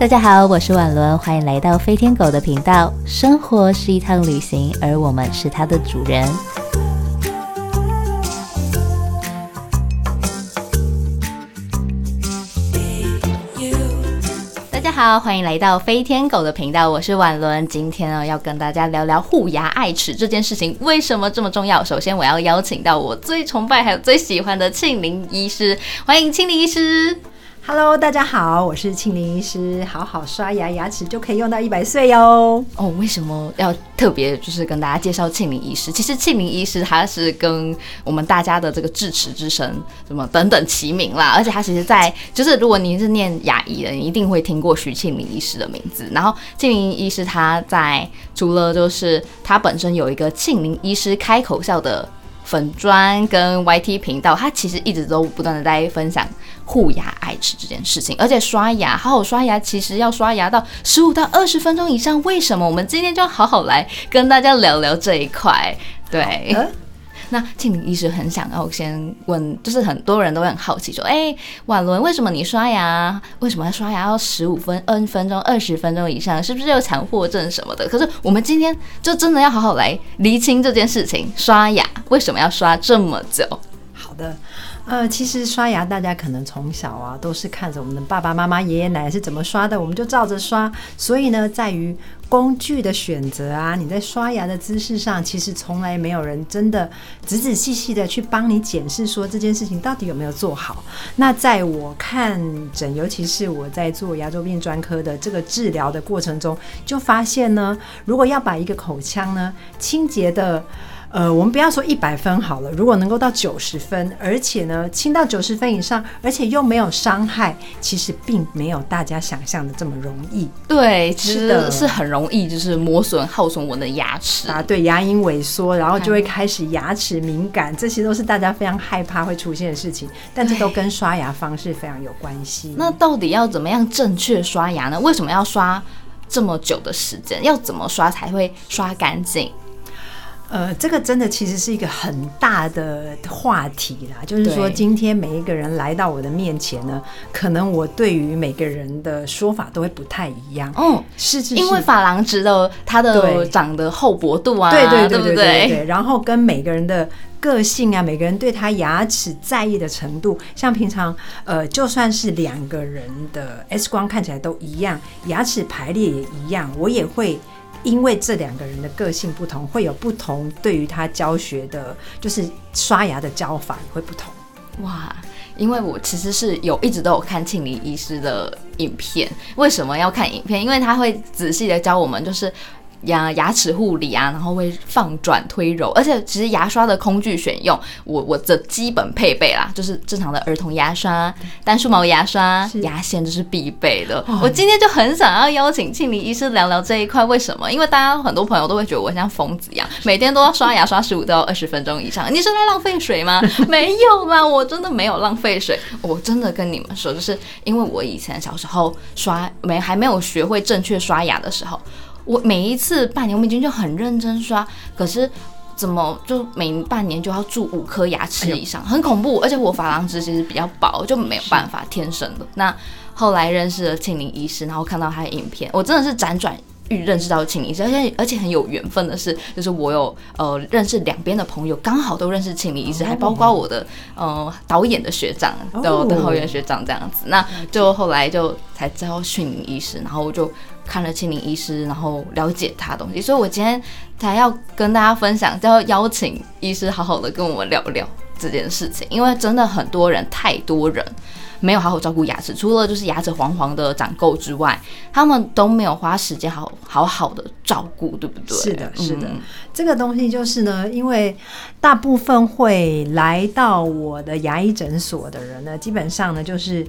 大家好，我是婉伦，欢迎来到飞天狗的频道。生活是一趟旅行，而我们是它的主人。大家好，欢迎来到飞天狗的频道，我是婉伦。今天呢，要跟大家聊聊护牙爱齿这件事情为什么这么重要。首先，我要邀请到我最崇拜还有最喜欢的庆林医师，欢迎庆林医师。Hello，大家好，我是庆龄医师。好好刷牙，牙齿就可以用到一百岁哟。哦，为什么要特别就是跟大家介绍庆龄医师？其实庆龄医师他是跟我们大家的这个智齿之神什么等等齐名啦，而且他其实在就是如果你是念牙医的，你一定会听过徐庆龄医师的名字。然后庆龄医师他在除了就是他本身有一个庆龄医师开口笑的。粉砖跟 YT 频道，它其实一直都不断的在分享护牙爱齿这件事情，而且刷牙，好好刷牙，其实要刷牙到十五到二十分钟以上。为什么？我们今天就要好好来跟大家聊聊这一块。对，那庆林医师很想要先问，就是很多人都很好奇说，哎、婉伦，为什么你刷牙，为什么要刷牙要十五分、二分钟、二十分钟以上？是不是有强迫症什么的？可是我们今天就真的要好好来厘清这件事情，刷牙为什么要刷这么久？好的，呃，其实刷牙大家可能从小啊都是看着我们的爸爸妈妈、爷爷奶奶是怎么刷的，我们就照着刷。所以呢，在于工具的选择啊，你在刷牙的姿势上，其实从来没有人真的仔仔细细的去帮你检视说这件事情到底有没有做好。那在我看诊，尤其是我在做牙周病专科的这个治疗的过程中，就发现呢，如果要把一个口腔呢清洁的。呃，我们不要说一百分好了，如果能够到九十分，而且呢清到九十分以上，而且又没有伤害，其实并没有大家想象的这么容易。对，其实是的是很容易就是磨损、耗损我的牙齿。啊，对，牙龈萎缩，然后就会开始牙齿敏感，这些都是大家非常害怕会出现的事情，但这都跟刷牙方式非常有关系。那到底要怎么样正确刷牙呢？为什么要刷这么久的时间？要怎么刷才会刷干净？呃，这个真的其实是一个很大的话题啦，就是说今天每一个人来到我的面前呢，可能我对于每个人的说法都会不太一样。哦，是是是，因为珐琅质的它的对长的厚薄度啊，对对对对对，然后跟每个人的个性啊，每个人对他牙齿在意的程度，像平常呃，就算是两个人的 X 光看起来都一样，牙齿排列也一样，我也会。因为这两个人的个性不同，会有不同对于他教学的，就是刷牙的教法会不同。哇，因为我其实是有一直都有看庆龄医师的影片。为什么要看影片？因为他会仔细的教我们，就是牙牙齿护理啊，然后会放转推揉，而且其实牙刷的工具选用，我我的基本配备啦，就是正常的儿童牙刷、单数毛牙刷、牙线，这是必备的。我今天就很想要邀请庆林医师聊聊这一块，为什么？因为大家很多朋友都会觉得我像疯子一样，每天都要刷牙刷十五到二十分钟以上，你是在浪费水吗？没有啦，我真的没有浪费水，我真的跟你们说，就是因为我以前小时候刷没还没有学会正确刷牙的时候，我每一次半年我已经就很认真刷，可是。怎么就每半年就要蛀五颗牙齿以上，很恐怖。而且我珐琅质其实比较薄，就没有办法天生的。那后来认识了庆林医师，然后看到他的影片，我真的是辗转遇认识到庆林医师，而且而且很有缘分的是，就是我有呃认识两边的朋友，刚好都认识庆林医师，还包括我的呃导演的学长，哦对，我的导演学长这样子。那就后来就才知道庆林医师，然后我就看了庆龄医师，然后了解他的东西，所以我今天才要跟大家分享，就要邀请医师好好的跟我们聊聊这件事情，因为真的很多人，太多人。没有好好照顾牙齿，除了就是牙齿黄黄的长垢之外，他们都没有花时间好好好的照顾，对不对？是的，是的。嗯这个东西就是呢，因为大部分会来到我的牙医诊所的人呢，基本上呢，就是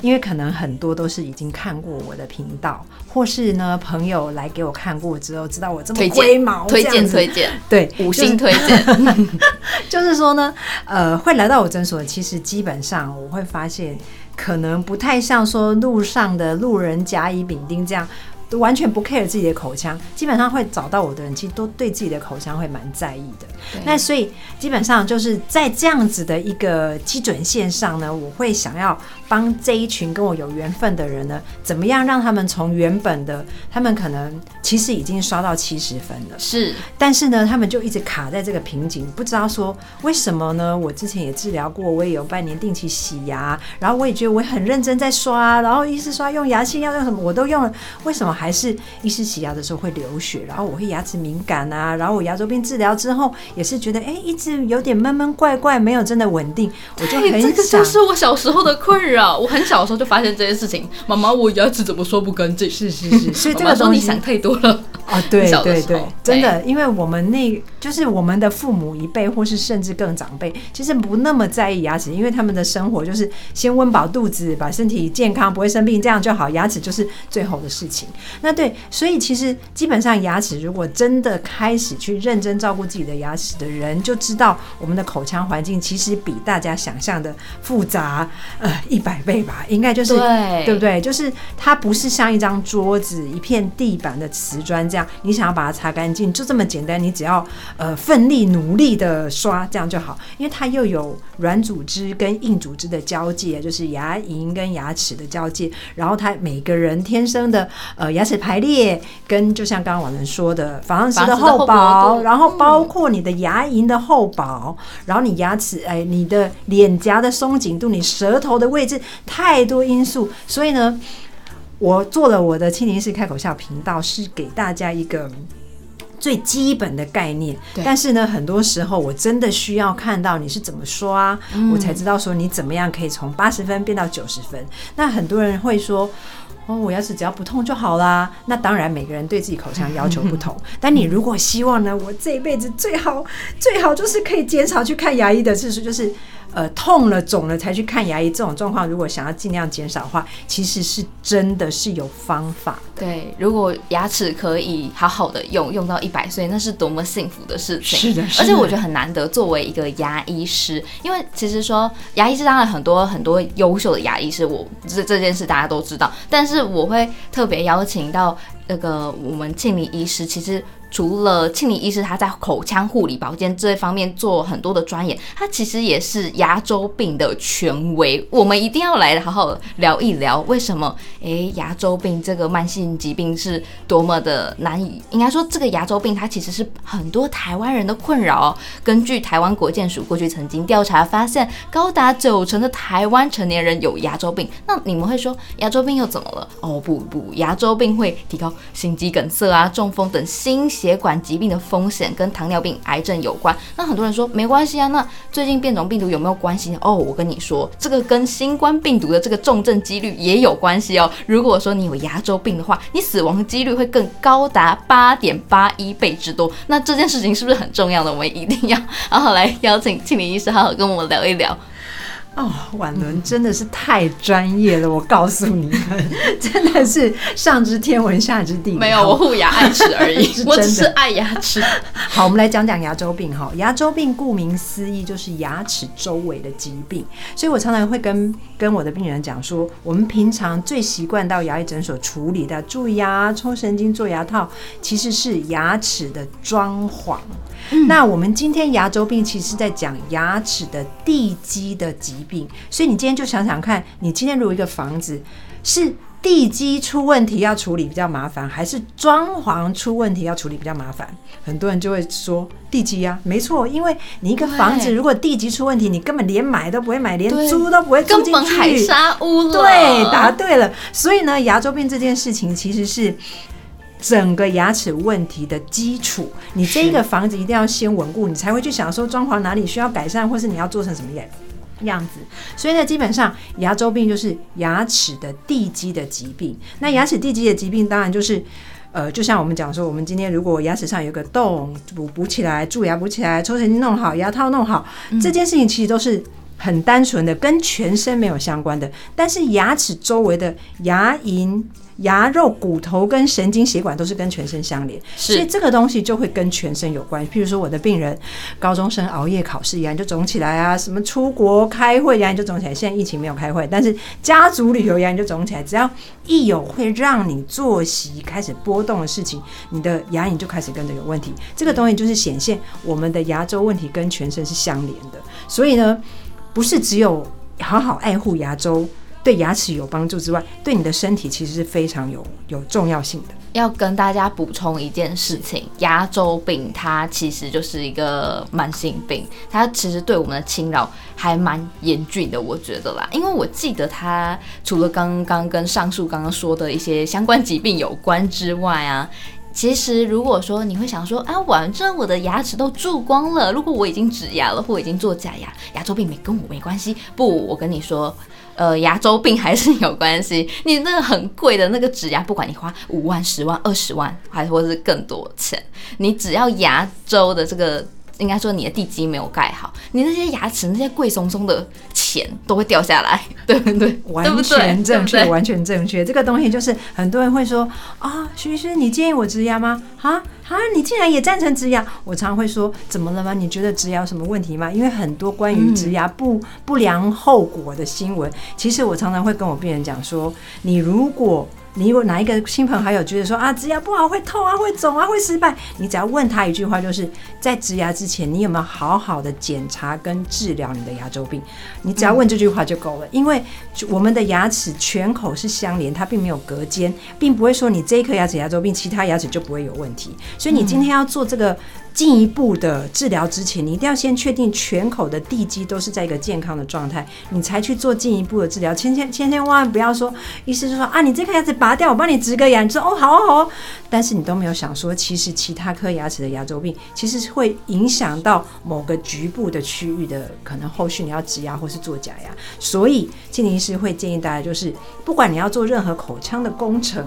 因为可能很多都是已经看过我的频道，或是呢朋友来给我看过之后，知道我这么推毛，推荐推荐，对五星就是推荐。就是说呢，呃，会来到我诊所，其实基本上我会发现，可能不太像说路上的路人甲乙丙丁这样，完全不 care 自己的口腔，基本上会找到我的人，其实都对自己的口腔会蛮在意的。那所以基本上就是在这样子的一个基准线上呢，我会想要帮这一群跟我有缘分的人呢，怎么样让他们从原本的他们可能其实已经刷到七十分了，是，但是呢，他们就一直卡在这个瓶颈，不知道说为什么呢？我之前也治疗过，我也有半年定期洗牙，然后我也觉得我很认真在刷，然后一直刷用牙线要用什么我都用了，为什么还是医师洗牙的时候会流血，然后我会牙齿敏感啊，然后我牙周病治疗之后也是觉得哎，一直有点闷闷怪怪，没有真的稳定，我就很这个想就是我小时候的困扰。我很小的时候就发现这件事情，妈妈，我牙齿怎么说不干净？是是是，所以这个东西你想太多了。啊，对对对，真的，因为我们那就是我们的父母一辈，或是甚至更长辈，其实不那么在意牙齿，因为他们的生活就是先温饱肚子，把身体健康，不会生病，这样就好，牙齿就是最后的事情。那对，所以其实基本上牙齿，如果真的开始去认真照顾自己的牙齿的人，就知道我们的口腔环境其实比大家想象的复杂呃一百倍吧，应该就是对对不对？就是它不是像一张桌子、一片地板的瓷砖这样，你想要把它擦干净，就这么简单，你只要呃奋力努力的刷，这样就好。因为它又有软组织跟硬组织的交界，就是牙龈跟牙齿的交界。然后它每个人天生的呃牙齿排列，跟就像刚刚我们说的珐琅石的厚薄然后包括你的牙龈的厚薄，然后你牙齿哎你的脸颊的松紧度，你舌头的位置，太多因素，所以呢。我做了我的青年式开口笑频道，是给大家一个最基本的概念。但是呢，很多时候我真的需要看到你是怎么刷，我才知道说你怎么样可以从八十分变到九十分。那很多人会说。哦，我牙齿只要不痛就好啦。那当然，每个人对自己口腔要求不同。但你如果希望呢，我这一辈子最好最好就是可以减少去看牙医的次数，就是呃痛了肿了才去看牙医这种状况，如果想要尽量减少的话，其实是真的是有方法。对，如果牙齿可以好好的用，用到一百岁，那是多么幸福的事情。是的是的而且我觉得很难得，作为一个牙医师，因为其实说牙医师当然很多很多优秀的牙医师，我这这件事大家都知道，但是我会特别邀请到那个我们庆理医师，其实。除了庆理医师他在口腔护理保健这方面做很多的钻研，他其实也是牙周病的权威。我们一定要来好好聊一聊，为什么诶牙周病这个慢性疾病是多么的难以？应该说这个牙周病它其实是很多台湾人的困扰哦。根据台湾国健署过去曾经调查发现，高达九成的台湾成年人有牙周病。那你们会说牙周病又怎么了？哦不不，牙周病会提高心肌梗塞啊、中风等心血管疾病的风险，跟糖尿病、癌症有关。那很多人说没关系啊，那最近变种病毒有没有关系呢？哦，我跟你说，这个跟新冠病毒的这个重症几率也有关系哦。如果说你有牙周病的话，你死亡几率会更高达八点八一倍之多。那这件事情是不是很重要的？我们一定要好好来邀请庆林医师好好跟我们聊一聊。哦，婉伦真的是太专业了，我告诉你们，真的是上知天文下知地理。没有，我护牙爱齿而已，我只是爱牙齿。好，我们来讲讲牙周病哈。牙周病顾名思义就是牙齿周围的疾病，所以我常常会跟跟我的病人讲说，我们平常最习惯到牙医诊所处理的蛀牙、抽神经、做牙套，其实是牙齿的装潢。那我们今天牙周病其实是在讲牙齿的地基的疾病，所以你今天就想想看，你今天如果一个房子是地基出问题要处理比较麻烦，还是装潢出问题要处理比较麻烦？很多人就会说地基啊，没错，因为你一个房子如果地基出问题，你根本连买都不会买，连租都不会住根进去，本海沙屋了。对，答对了。所以呢，牙周病这件事情其实是整个牙齿问题的基础。你这一个房子一定要先稳固，你才会去想说装潢哪里需要改善，或是你要做成什么样。样子，所以呢，基本上牙周病就是牙齿的地基的疾病。那牙齿地基的疾病，当然就是，呃，就像我们讲说，我们今天如果牙齿上有个洞，补补起来，蛀牙补起来，抽神经弄好，牙套弄好，这件事情其实都是很单纯的，跟全身没有相关的。但是牙齿周围的牙龈、牙肉、骨头跟神经血管都是跟全身相连，所以这个东西就会跟全身有关。譬如说，我的病人高中生熬夜考试，牙龈就肿起来啊；什么出国开会，牙龈就肿起来。现在疫情没有开会，但是家族旅游牙龈就肿起来。只要一有会让你作息开始波动的事情，你的牙龈就开始跟着有问题。这个东西就是显现我们的牙周问题跟全身是相连的。所以呢，不是只有好好爱护牙周。对牙齿有帮助之外，对你的身体其实是非常有有重要性的。要跟大家补充一件事情，牙周病它其实就是一个慢性病，它其实对我们的侵扰还蛮严峻的，我觉得啦。因为我记得它除了刚刚跟上述刚刚说的一些相关疾病有关之外啊。其实，如果说你会想说啊，反正我的牙齿都蛀光了，如果我已经植牙了或已经做假牙，牙周病没跟我没关系。不，我跟你说，呃，牙周病还是有关系。你那个很贵的那个植牙，不管你花五万、十万、二十万，还或是更多钱，你只要牙周的这个，应该说你的地基没有盖好，你那些牙齿那些贵松松的钱都会掉下来，对不对？完全正确，完全正确。这个东西就是很多人会说啊，徐医师，你建议我植牙吗？啊啊，你竟然也赞成植牙？我常常会说，怎么了吗？你觉得植牙有什么问题吗？因为很多关于植牙不、不良后果的新闻，其实我常常会跟我病人讲说，你如果你如果哪一个亲朋好友觉得说啊，植牙不好，会痛啊，会肿啊，会失败，你只要问他一句话，就是在植牙之前，你有没有好好的检查跟治疗你的牙周病？你只要问这句话就够了，因为我们的牙齿全口是相连，它并没有隔间，并不会说你这一颗牙齿牙周病，其他牙齿就不会有问题。所以你今天要做这个进一步的治疗之前，你一定要先确定全口的地基都是在一个健康的状态，你才去做进一步的治疗。千千千千万不要说，医师就说啊，你这颗牙齿拔掉，我帮你植个牙，你说哦好啊好啊，但是你都没有想说，其实其他颗牙齿的牙周病，其实是会影响到某个局部的区域的，可能后续你要植牙或是做假牙。所以，庆林医师会建议大家，就是不管你要做任何口腔的工程。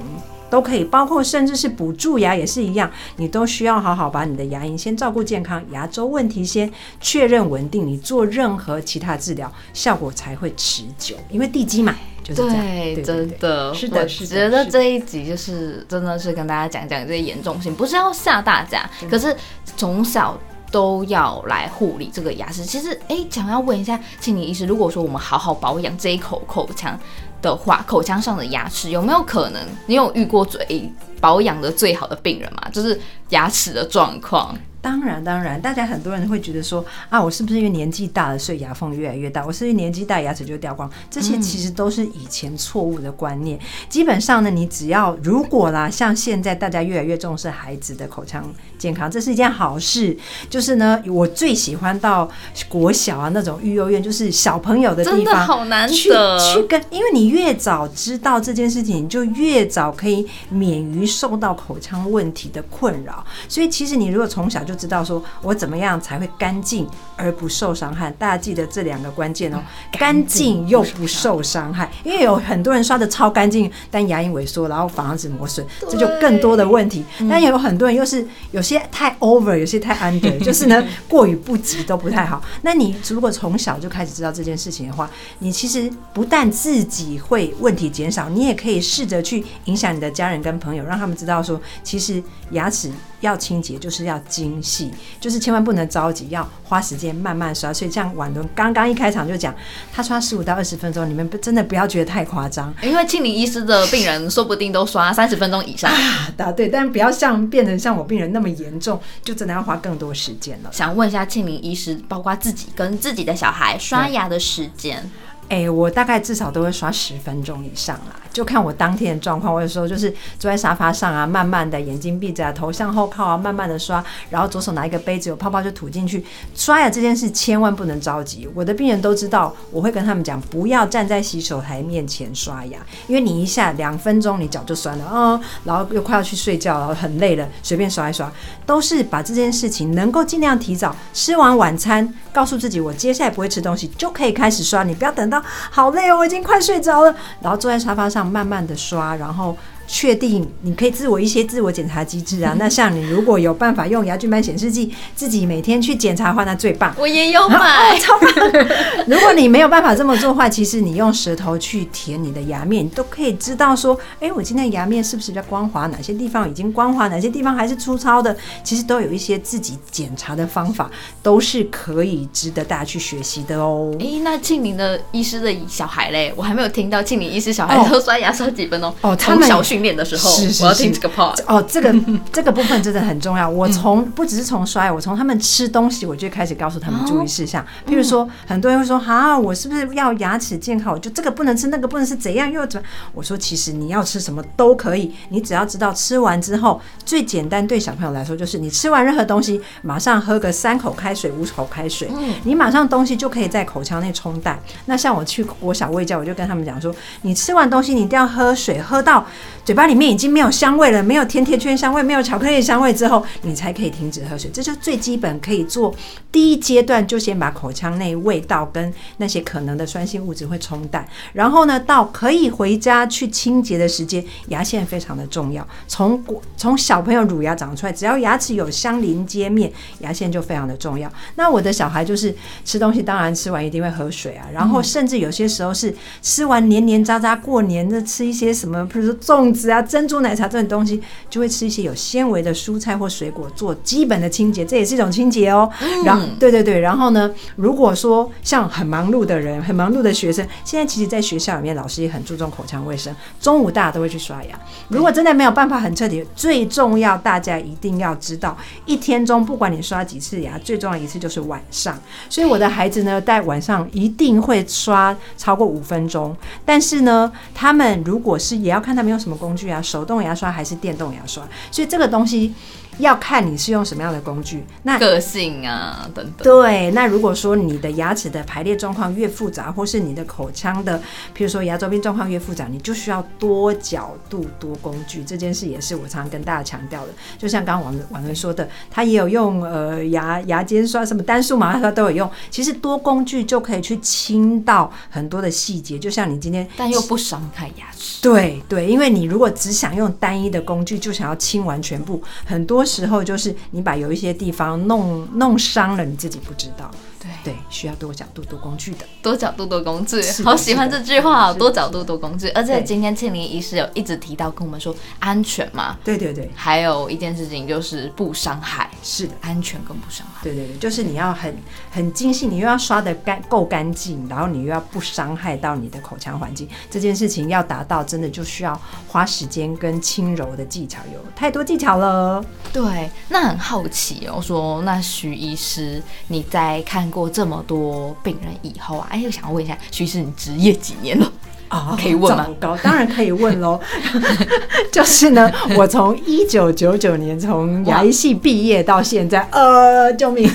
都可以，包括甚至是补蛀牙也是一样，你都需要好好把你的牙龈先照顾健康，牙周问题先确认稳定，你做任何其他治疗效果才会持久，因为地基嘛，就是这样。对，对真的，是的我是的觉得这一集就是真的是跟大家讲讲这些严重性，不是要吓大家，可是从小。都要来护理这个牙齿。其实，哎，想要问一下庆理医师，如果说我们好好保养这一口口腔的话，口腔上的牙齿有没有可能？你有遇过嘴保养的最好的病人吗？就是牙齿的状况。当然，当然，大家很多人会觉得说啊，我是不是因为年纪大了，所以牙缝越来越大？我是不是年纪大，牙齿就掉光？这些其实都是以前错误的观念。基本上呢，你只要如果啦，像现在大家越来越重视孩子的口腔健康，这是一件好事。就是呢，我最喜欢到国小啊那种育幼院，就是小朋友的地真的方，好难去得去跟，因为你越早知道这件事情，你就越早可以免于受到口腔问题的困扰。所以其实你如果从小就知道说我怎么样才会干净而不受伤害，大家记得这两个关键哦，干净又不受伤害。因为有很多人刷的超干净，但牙龈萎缩，然后防止磨损，这就更多的问题。但也有很多人又是有些太 over，有些太 under，就是呢过于不及都不太好。那你如果从小就开始知道这件事情的话，你其实不但自己会问题减少，你也可以试着去影响你的家人跟朋友，让他们知道说，其实牙齿要清洁就是要精细，就是千万不能着急，要花时间慢慢刷。所以像婉伦刚刚一开场就讲，他刷十五到二十分钟，你们不真的不要觉得太夸张。因为庆龄医师的病人说不定都刷三十分钟以上。啊，答对，但不要像变成像我病人那么严重，就真的要花更多时间了。想问一下庆林医师，包括自己跟自己的小孩刷牙的时间，哎、我大概至少都会刷十分钟以上啦，就看我当天的状况。我有时候就是坐在沙发上啊，慢慢的眼睛闭着啊，头向后靠啊，慢慢的刷，然后左手拿一个杯子，有泡泡就吐进去。刷牙这件事千万不能着急，我的病人都知道，我会跟他们讲，不要站在洗手台面前刷牙，因为你一下两分钟你脚就酸了，嗯，然后又快要去睡觉，然后很累了，随便刷一刷，都是把这件事情能够尽量提早吃完晚餐，告诉自己我接下来不会吃东西，就可以开始刷，你不要等到好累哦，我已经快睡着了，然后坐在沙发上慢慢的刷，然后确定你可以自我一些自我检查机制啊。那像你如果有办法用牙菌斑显示剂自己每天去检查的话，那最棒。我也有买，超棒！如果你没有办法这么做的话，其实你用舌头去舔你的牙面，你都可以知道说，哎，我今天牙面是不是比较光滑？哪些地方已经光滑？哪些地方还是粗糙的？其实都有一些自己检查的方法，都是可以值得大家去学习的哦。哎，那庆龄的医师的小孩嘞，我还没有听到庆龄医师小孩都刷牙刷几分钟哦。他们小训练的时候，是是我要听这个 part 哦。这个 这个部分真的很重要。我从不只是从刷牙，我从他们吃东西，我就开始告诉他们注意事项。譬如说，很多人会说：“哈，我是不是要牙齿健康？我就这个不能吃，那个不能吃怎样又怎么？”我说：“其实你要吃什么都可以，你只要知道吃完之后最简单对小朋友来说就是你吃完任何东西，马上喝个三口开水、五口开水，你马上东西就可以在口腔内冲淡。那像我去我小喂教，我就跟他们讲说：你吃完东西，你一定要喝水，喝到嘴巴里面已经没有香味了，没有甜甜圈香味，没有巧克力香味之后，你才可以停止喝水。这就最基本可以做第一阶段，就先把口腔内味道跟那些可能的酸性物质会冲淡。然后呢，到可以回家去清洁的时间，牙线非常的重要。从从小朋友乳牙长出来，只要牙齿有相邻接面，牙线就非常的重要。那我的小孩就是吃东西，当然吃完一定会喝水啊。然后甚至有些时候是吃完黏黏渣渣，过年的吃一些什么，比如说粽子啊、珍珠奶茶这种东西，就会吃一些有纤维的蔬菜或水果做基本的清洁，这也是一种清洁哦。然后对对对，然后呢，如果说像很忙碌的人、很忙碌的学生，现在其实在学校里面，老师也很注重口腔卫生，中午大家都会去刷牙。如果真的没有办法很彻底，最重要大家一定要知道，一天中不管你刷几次牙，最重要一次就是晚上。所以我的孩子呢，在晚上一定会刷超过五分钟。但是呢，他们如果是也要看他们有什么工工具啊，手动牙刷还是电动牙刷。所以这个东西。要看你是用什么样的工具，那个性啊等等。对，那如果说你的牙齿的排列状况越复杂，或是你的口腔的，譬如说牙周病状况越复杂，你就需要多角度多工具。这件事也是我常常跟大家强调的。就像刚刚王王文说的，他也有用呃牙牙尖刷，什么单数麻刷都有用。其实多工具就可以去清到很多的细节。就像你今天，但又不伤害牙齿。对对，因为你如果只想用单一的工具，就想要清完全部，很多。时候就是你把有一些地方弄弄伤了，你自己不知道。对，需要多角度多工具的，多角度多工具，好喜欢这句话，多角度多工具。而且今天庆林医师有一直提到跟我们说安全嘛，对对对，还有一件事情就是不伤害，是的，安全跟不伤害，对对对，就是你要很很精细，你又要刷的干够干净，然后你又要不伤害到你的口腔环境，这件事情要达到，真的就需要花时间跟轻柔的技巧，有太多技巧了。对，那很好奇哦，说那徐医师你在看。过这么多病人以后啊，哎，我想要问一下，徐师，你职业几年了？啊，可以问吗？高当然可以问喽。就是呢，我从一九九九年从牙医系毕业到现在，呃，救命，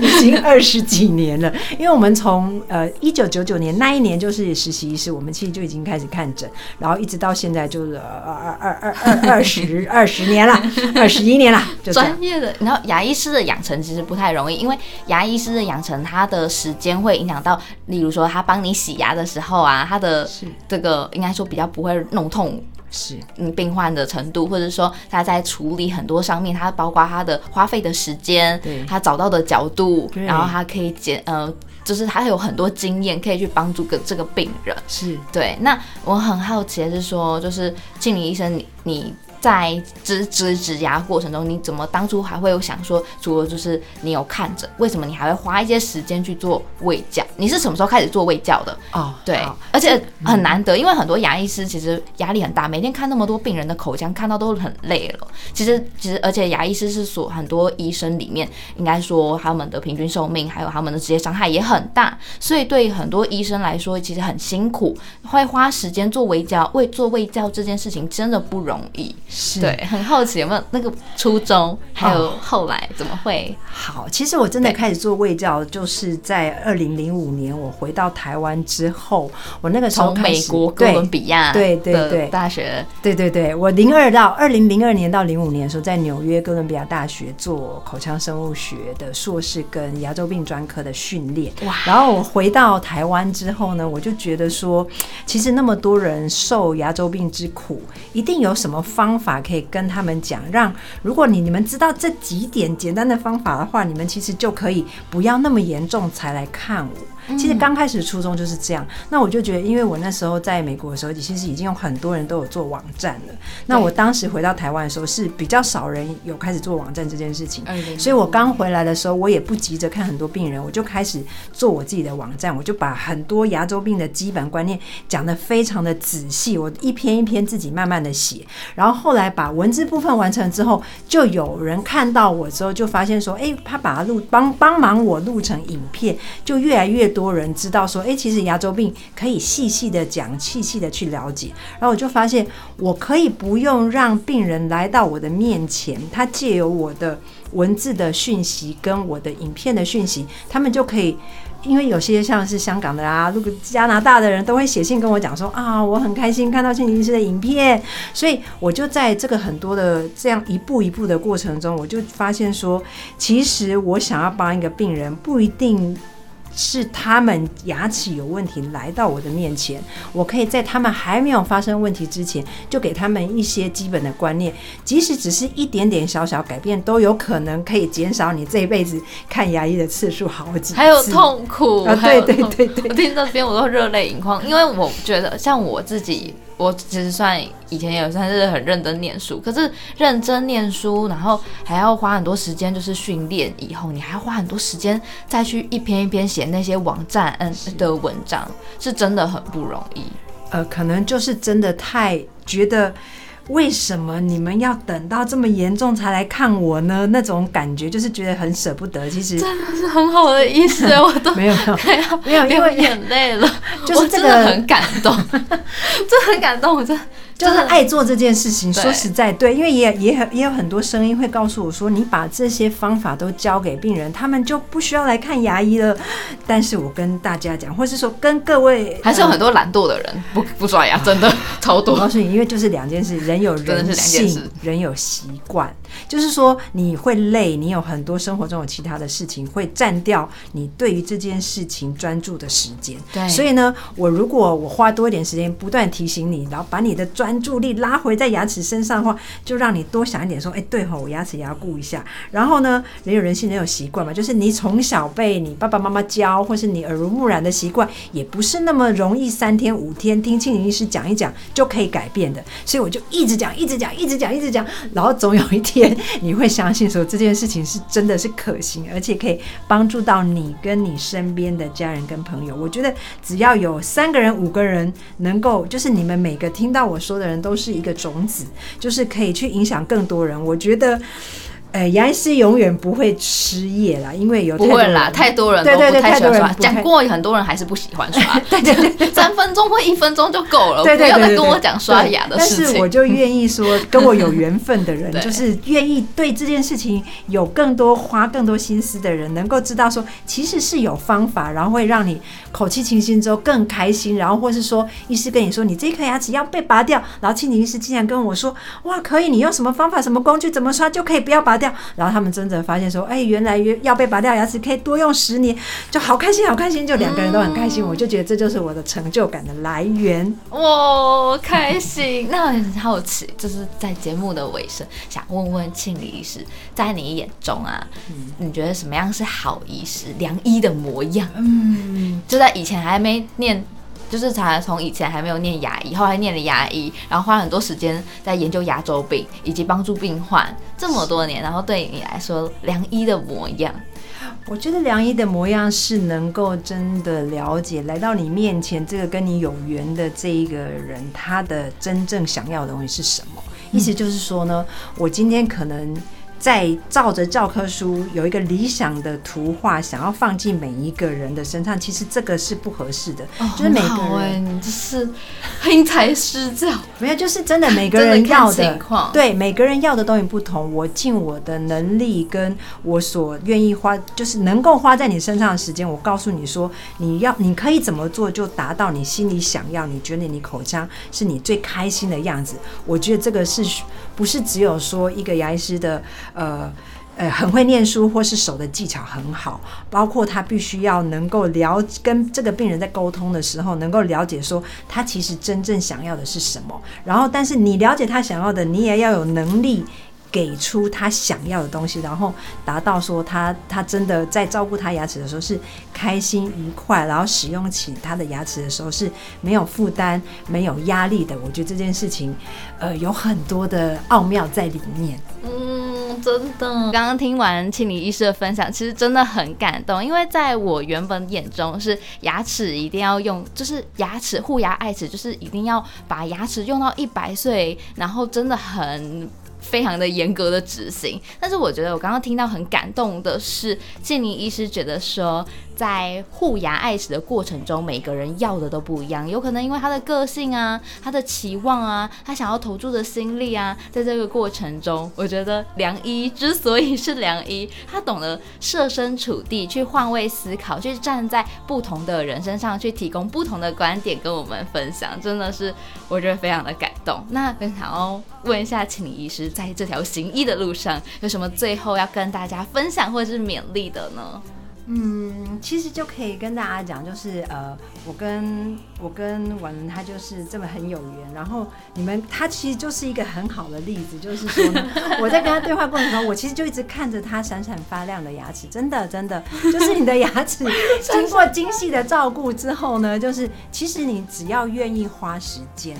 已经二十几年了。因为我们从呃一九九九年那一年就是实习医师，我们其实就已经开始看诊，然后一直到现在就是二二二二二二十二十年了，二十一年了。专业的，然后牙医师的养成其实不太容易，因为牙医师的养成，他的时间会影响到，例如说他帮你洗牙的时候啊，他的是。这个应该说比较不会弄痛，是嗯病患的程度，或者说他在处理很多上面，他包括他的花费的时间，他找到的角度，然后他可以减呃，就是他有很多经验可以去帮助个这个病人，是对。那我很好奇的是说，就是庆理医生，你你。在植植植牙过程中，你怎么当初还会有想说，除了就是你有看着，为什么你还会花一些时间去做胃教？你是什么时候开始做胃教的？哦，对，而且很难得，因为很多牙医师其实压力很大，每天看那么多病人的口腔，看到都很累了。其实，其实，而且牙医师是所很多医生里面，应该说他们的平均寿命还有他们的职业伤害也很大，所以对很多医生来说，其实很辛苦，会花时间做胃教，为做胃教这件事情真的不容易。是对，很好奇有没有那个初衷，还有后来怎么会？好，其实我真的开始做卫教，就是在二零零五年我回到台湾之后，我那个时候从美国哥伦比亚对对对大学对对对，我零二到二零零二年到零五年的时候，在纽约哥伦比亚大学做口腔生物学的硕士跟牙周病专科的训练。哇然后我回到台湾之后呢，我就觉得说，其实那么多人受牙周病之苦，一定有什么方法可以跟他们讲，让如果你你们知道这几点简单的方法的话，你们其实就可以不要那么严重才来看我。其实刚开始初衷就是这样，那我就觉得，因为我那时候在美国的时候，其实已经有很多人都有做网站了。那我当时回到台湾的时候，是比较少人有开始做网站这件事情。所以我刚回来的时候，我也不急着看很多病人，我就开始做我自己的网站，我就把很多牙周病的基本观念讲得非常的仔细，我一篇一篇自己慢慢的写。然后后后来把文字部分完成之后，就有人看到我之后，就发现说，哎，他把它录帮帮忙我录成影片，就越来越多人知道说，哎，其实牙周病可以细细的讲，细细的去了解。然后我就发现，我可以不用让病人来到我的面前，他借由我的文字的讯息跟我的影片的讯息，他们就可以。因为有些像是香港的啊，如果加拿大的人都会写信跟我讲说啊，我很开心看到心理医师的影片，所以我就在这个很多的这样一步一步的过程中，我就发现说，其实我想要帮一个病人，不一定是他们牙齿有问题来到我的面前，我可以在他们还没有发生问题之前，就给他们一些基本的观念，即使只是一点点小小改变，都有可能可以减少你这一辈子看牙医的次数好几次。还有痛苦啊对对对对 我听到这边我都热泪盈眶，因为我觉得像我自己，我其实算以前也算是很认真念书，可是认真念书，然后还要花很多时间就是训练，以后你还要花很多时间再去一篇一篇写那些网站嗯的文章，是真的很不容易。呃，可能就是真的太觉得。为什么你们要等到这么严重才来看我呢？那种感觉就是觉得很舍不得。其实真的是很好的意思，我都没有没有因为眼泪了，就是真的很感动，真的很感动，我真的就是爱做这件事情。说实在，对，因为也也很也有很多声音会告诉我说，你把这些方法都交给病人，他们就不需要来看牙医了。但是我跟大家讲，或是说跟各位，还是有很多懒惰的人不 不刷牙，真的 超我多。告诉你，因为就是两件事，人有人性，人有习惯。就是说，你会累，你有很多生活中有其他的事情会占掉你对于这件事情专注的时间。对所以呢，我如果我花多一点时间，不断提醒你，然后把你的专注力拉回在牙齿身上的话，就让你多想一点，说，哎，对吼，我牙齿也要顾一下。然后呢，人有人性，人有习惯嘛，就是你从小被你爸爸妈妈教，或是你耳濡目染的习惯，也不是那么容易三天五天听庆龄医师讲一讲就可以改变的。所以我就一直讲，一直讲，一直讲，一直讲，然后总有一天你会相信说这件事情是真的是可行，而且可以帮助到你跟你身边的家人跟朋友。我觉得只要有三个人、五个人能够，就是你们每个听到我说的人都是一个种子，就是可以去影响更多人。我觉得。呃，牙医师永远不会失业啦，因为有太多人不会啦，太多人都对对对不太喜欢刷。太多人不太讲过很多人还是不喜欢刷，对对对，三分钟或一分钟就够了，对对对对不要再跟我讲刷牙的事情。对但是我就愿意说，跟我有缘分的人，就是愿意对这件事情有更多花更多心思的人，能够知道说，其实是有方法，然后会让你口气清新之后更开心，然后或是说，医师跟你说你这颗牙齿要被拔掉，然后庆龄医师竟然跟我说，哇，可以，你用什么方法、什么工具、怎么刷就可以不要拔掉，然后他们真的发现说，哎，原来要被拔掉牙齿可以多用十年，就好开心，好开心，就两个人都很开心，我就觉得这就是我的成就感的来源。哇，开心！那很好奇，就是在节目的尾声，想问问庆理医师，在你眼中啊，你觉得什么样是好医师、良医的模样？嗯，就在以前还没念，就是才从以前还没有念牙医，后来念了牙医，然后花很多时间在研究牙周病以及帮助病患这么多年，然后对你来说，良医的模样，我觉得良医的模样是能够真的了解来到你面前这个跟你有缘的这一个人，他的真正想要的东西是什么。意思就是说呢，我今天可能在照着教科书有一个理想的图画，想要放进每一个人的身上，其实这个是不合适的。就是每个人，你就是因材施教，没有，就是真的每个人 要的，对每个人要的东西不同。我尽我的能力，跟我所愿意花，就是能够花在你身上的时间，我告诉你说，你要你可以怎么做，就达到你心里想要，你觉得你口腔是你最开心的样子。我觉得这个是不是只有说一个牙医师的？呃呃，很会念书，或是手的技巧很好，包括他必须要能够了跟这个病人在沟通的时候，能够了解说他其实真正想要的是什么。然后，但是你了解他想要的，你也要有能力给出他想要的东西，然后达到说他他真的在照顾他牙齿的时候是开心愉快，然后使用起他的牙齿的时候是没有负担、没有压力的。我觉得这件事情，呃，有很多的奥妙在里面。嗯。真的，刚刚听完庆理医师的分享，其实真的很感动。因为在我原本眼中，是牙齿一定要用，就是牙齿护牙爱齿，就是一定要把牙齿用到一百岁，然后真的很。非常的严格的执行，但是我觉得我刚刚听到很感动的是，建宁医师觉得说，在护牙爱齿的过程中，每个人要的都不一样，有可能因为他的个性啊，他的期望啊，他想要投注的心力啊，在这个过程中，我觉得良医之所以是良医，他懂得设身处地去换位思考，去站在不同的人身上去提供不同的观点跟我们分享，真的是我觉得非常的感动。那分享哦。问一下，请医师在这条行医的路上有什么最后要跟大家分享或者是勉励的呢？嗯，其实就可以跟大家讲，就是呃，我跟我跟文他就是这么很有缘，然后你们他其实就是一个很好的例子，就是说 我在跟他对话过程中，我其实就一直看着他闪闪发亮的牙齿，真的真的，就是你的牙齿经过精细的照顾之后呢，就是其实你只要愿意花时间。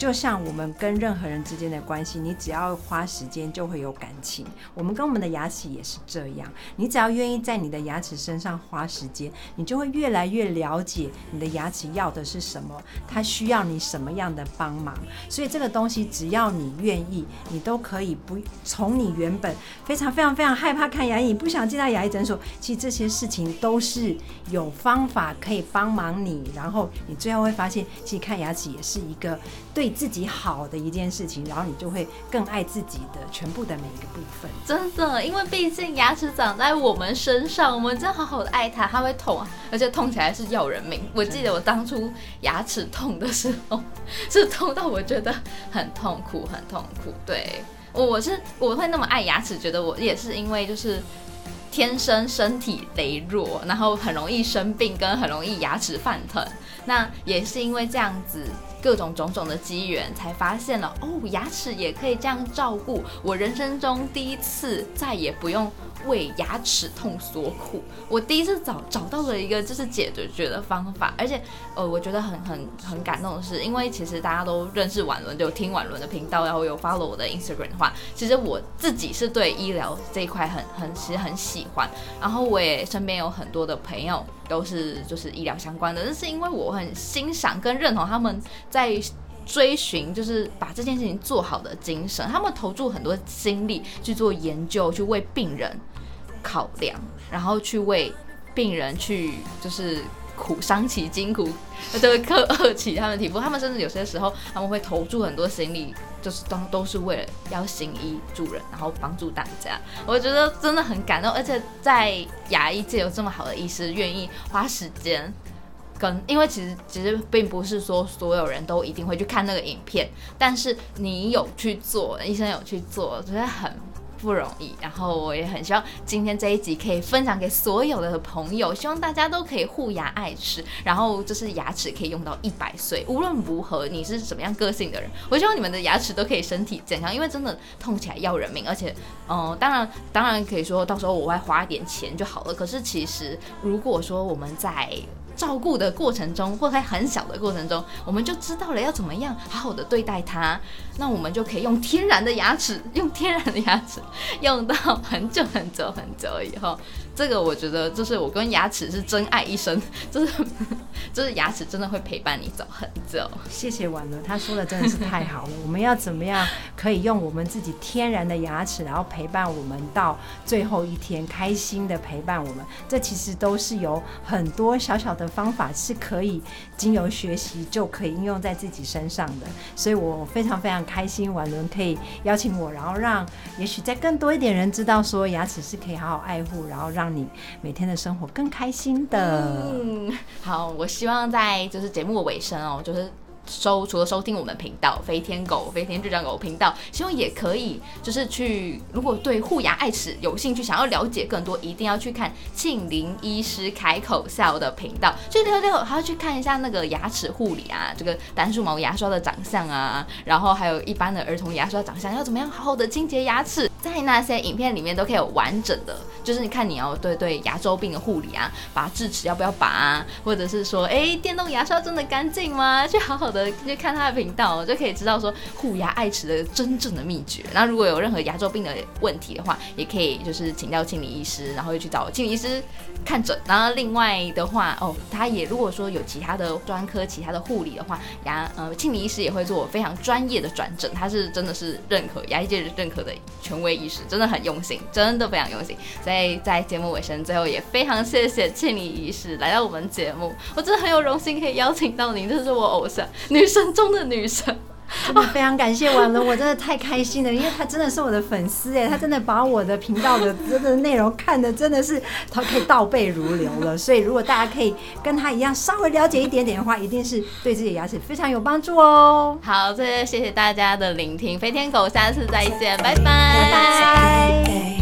就像我们跟任何人之间的关系，你只要花时间就会有感情。我们跟我们的牙齿也是这样，你只要愿意在你的牙齿身上花时间，你就会越来越了解你的牙齿要的是什么，它需要你什么样的帮忙。所以这个东西只要你愿意，你都可以不从你原本非常非常非常害怕看牙医，不想进到牙医诊所，其实这些事情都是有方法可以帮忙你，然后你最后会发现，其实看牙齿也是一个对。自己好的一件事情，然后你就会更爱自己的全部的每一个部分。真的，因为毕竟牙齿长在我们身上，我们真好好的爱它，它会痛啊，而且痛起来是要人命。我记得我当初牙齿痛的时候，是痛到我觉得很痛苦，很痛苦。对，我是我会那么爱牙齿，觉得我也是因为就是天生身体羸弱，然后很容易生病，跟很容易牙齿泛疼。那也是因为这样子。各种种种的机缘，才发现了哦，牙齿也可以这样照顾。我人生中第一次再也不用为牙齿痛所苦。我第一次找找到了一个就是解决的方法，而且呃，我觉得很很很感动的是，因为其实大家都认识婉伦，就听婉伦的频道，然后有 follow 我的 Instagram 的话，其实我自己是对医疗这一块很很其实很喜欢。然后我也身边有很多的朋友都是就是医疗相关的，那是因为我很欣赏跟认同他们。在追寻，就是把这件事情做好的精神，他们投注很多精力去做研究，去为病人考量，然后去为病人去就是苦伤其筋骨，就会刻恶起他们皮肤。他们甚至有些时候他们会投注很多心力，就是都都是为了要行医助人，然后帮助大家。我觉得真的很感动，而且在牙医界有这么好的医师，愿意花时间。跟，因为其实其实并不是说所有人都一定会去看那个影片，但是你有去做，医生有去做，觉得很不容易。然后我也很希望今天这一集可以分享给所有的朋友，希望大家都可以护牙爱吃，然后就是牙齿可以用到一百岁。无论如何，你是什么样个性的人，我希望你们的牙齿都可以身体健康，因为真的痛起来要人命。而且，嗯，当然当然可以说到时候我会花一点钱就好了。可是其实如果说我们在照顾的过程中，或在很小的过程中，我们就知道了要怎么样好好的对待它。那我们就可以用天然的牙齿，用天然的牙齿用到很久很久很久以后。这个我觉得就是我跟牙齿是真爱一生，就是 就是牙齿真的会陪伴你走很久。谢谢婉伦，他说的真的是太好了。我们要怎么样可以用我们自己天然的牙齿，然后陪伴我们到最后一天，开心的陪伴我们？这其实都是有很多小小的方法是可以经由学习就可以应用在自己身上的。所以我非常非常开心，婉伦可以邀请我，然后让也许在更多一点人知道说牙齿是可以好好爱护，然后让你每天的生活更开心的。嗯，好，我希望在就是节目的尾声哦，就是。收除了收听我们频道飞天狗飞天智障狗频道，希望也可以就是去，如果对护牙爱齿有兴趣，想要了解更多，一定要去看庆林医师开口笑的频道。去六六还要去看一下那个牙齿护理啊，这个单数毛牙刷的长相啊，然后还有一般的儿童牙刷长相，要怎么样好好的清洁牙齿，在那些影片里面都可以有完整的，就是你看你要对对牙周病的护理啊，拔智齿要不要拔啊，或者是说，哎，电动牙刷真的干净吗？去好好的。去看他的频道，就可以知道说护牙爱齿的真正的秘诀。那如果有任何牙周病的问题的话，也可以就是请教清理医师，然后又去找清理医师看诊。然后另外的话，哦，他也如果说有其他的专科、其他的护理的话，牙呃清理医师也会做非常专业的转诊。他是真的是认可牙医界认可的权威医师，真的很用心，真的非常用心。所以在节目尾声最后也非常谢谢庆理医师来到我们节目，我真的很有荣幸可以邀请到您，这是我偶像 女神。中的女神，真的非常感谢婉伦，我真的太开心了，因为她真的是我的粉丝哎，她真的把我的频道的真的内容看的真的是她可以倒背如流了，所以如果大家可以跟她一样稍微了解一点点的话，一定是对自己的牙齿非常有帮助哦。好，这谢谢大家的聆听，飞天狗，下次再见，拜拜，拜拜。